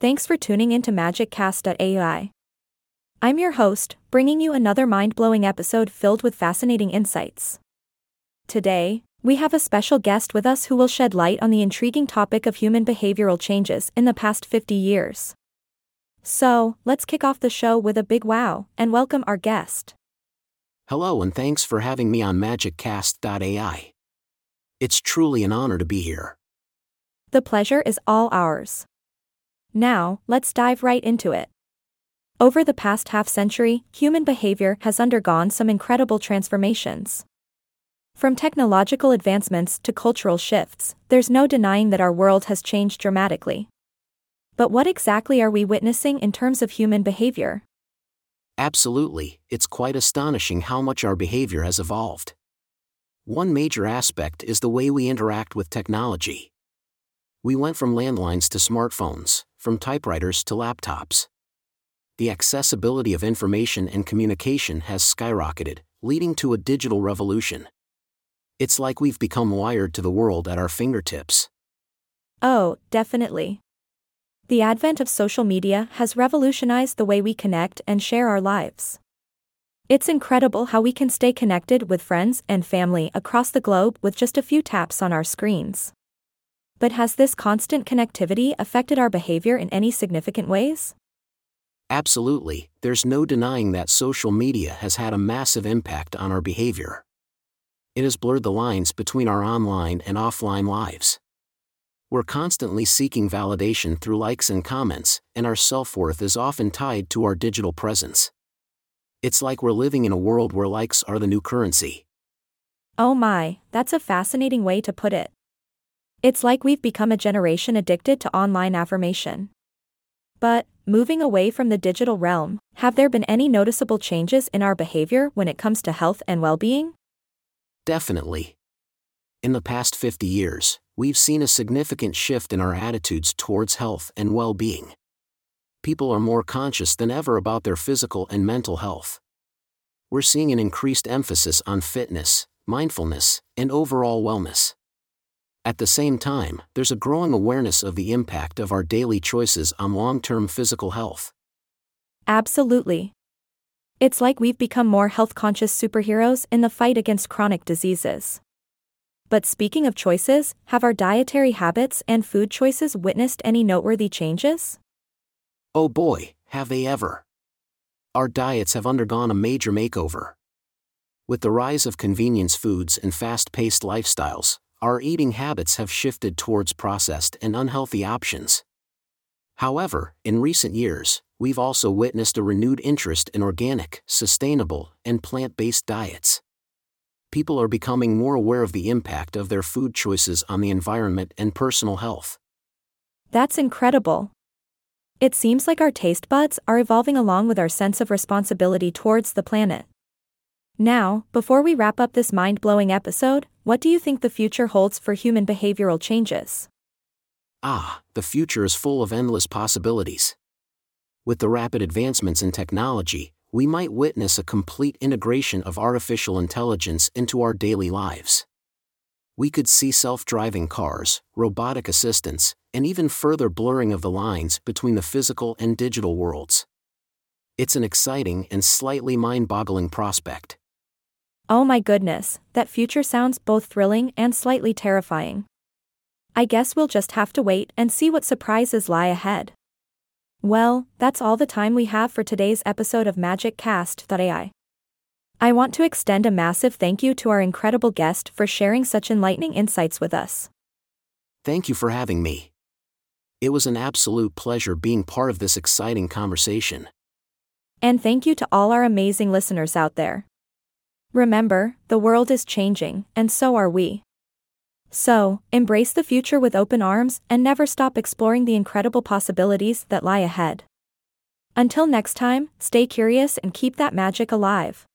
Thanks for tuning into MagicCast.ai. I'm your host, bringing you another mind blowing episode filled with fascinating insights. Today, we have a special guest with us who will shed light on the intriguing topic of human behavioral changes in the past 50 years. So, let's kick off the show with a big wow and welcome our guest. Hello, and thanks for having me on MagicCast.ai. It's truly an honor to be here. The pleasure is all ours. Now, let's dive right into it. Over the past half century, human behavior has undergone some incredible transformations. From technological advancements to cultural shifts, there's no denying that our world has changed dramatically. But what exactly are we witnessing in terms of human behavior? Absolutely, it's quite astonishing how much our behavior has evolved. One major aspect is the way we interact with technology. We went from landlines to smartphones, from typewriters to laptops. The accessibility of information and communication has skyrocketed, leading to a digital revolution. It's like we've become wired to the world at our fingertips. Oh, definitely. The advent of social media has revolutionized the way we connect and share our lives. It's incredible how we can stay connected with friends and family across the globe with just a few taps on our screens. But has this constant connectivity affected our behavior in any significant ways? Absolutely, there's no denying that social media has had a massive impact on our behavior. It has blurred the lines between our online and offline lives. We're constantly seeking validation through likes and comments, and our self worth is often tied to our digital presence. It's like we're living in a world where likes are the new currency. Oh my, that's a fascinating way to put it. It's like we've become a generation addicted to online affirmation. But, moving away from the digital realm, have there been any noticeable changes in our behavior when it comes to health and well being? Definitely. In the past 50 years, we've seen a significant shift in our attitudes towards health and well being. People are more conscious than ever about their physical and mental health. We're seeing an increased emphasis on fitness, mindfulness, and overall wellness. At the same time, there's a growing awareness of the impact of our daily choices on long term physical health. Absolutely. It's like we've become more health conscious superheroes in the fight against chronic diseases. But speaking of choices, have our dietary habits and food choices witnessed any noteworthy changes? Oh boy, have they ever! Our diets have undergone a major makeover. With the rise of convenience foods and fast paced lifestyles, our eating habits have shifted towards processed and unhealthy options. However, in recent years, we've also witnessed a renewed interest in organic, sustainable, and plant based diets. People are becoming more aware of the impact of their food choices on the environment and personal health. That's incredible. It seems like our taste buds are evolving along with our sense of responsibility towards the planet. Now, before we wrap up this mind blowing episode, what do you think the future holds for human behavioral changes? Ah, the future is full of endless possibilities. With the rapid advancements in technology, we might witness a complete integration of artificial intelligence into our daily lives. We could see self driving cars, robotic assistants, and even further blurring of the lines between the physical and digital worlds. It's an exciting and slightly mind boggling prospect. Oh my goodness, that future sounds both thrilling and slightly terrifying. I guess we'll just have to wait and see what surprises lie ahead. Well, that's all the time we have for today's episode of MagicCast.ai. I want to extend a massive thank you to our incredible guest for sharing such enlightening insights with us. Thank you for having me. It was an absolute pleasure being part of this exciting conversation. And thank you to all our amazing listeners out there. Remember, the world is changing, and so are we. So, embrace the future with open arms and never stop exploring the incredible possibilities that lie ahead. Until next time, stay curious and keep that magic alive.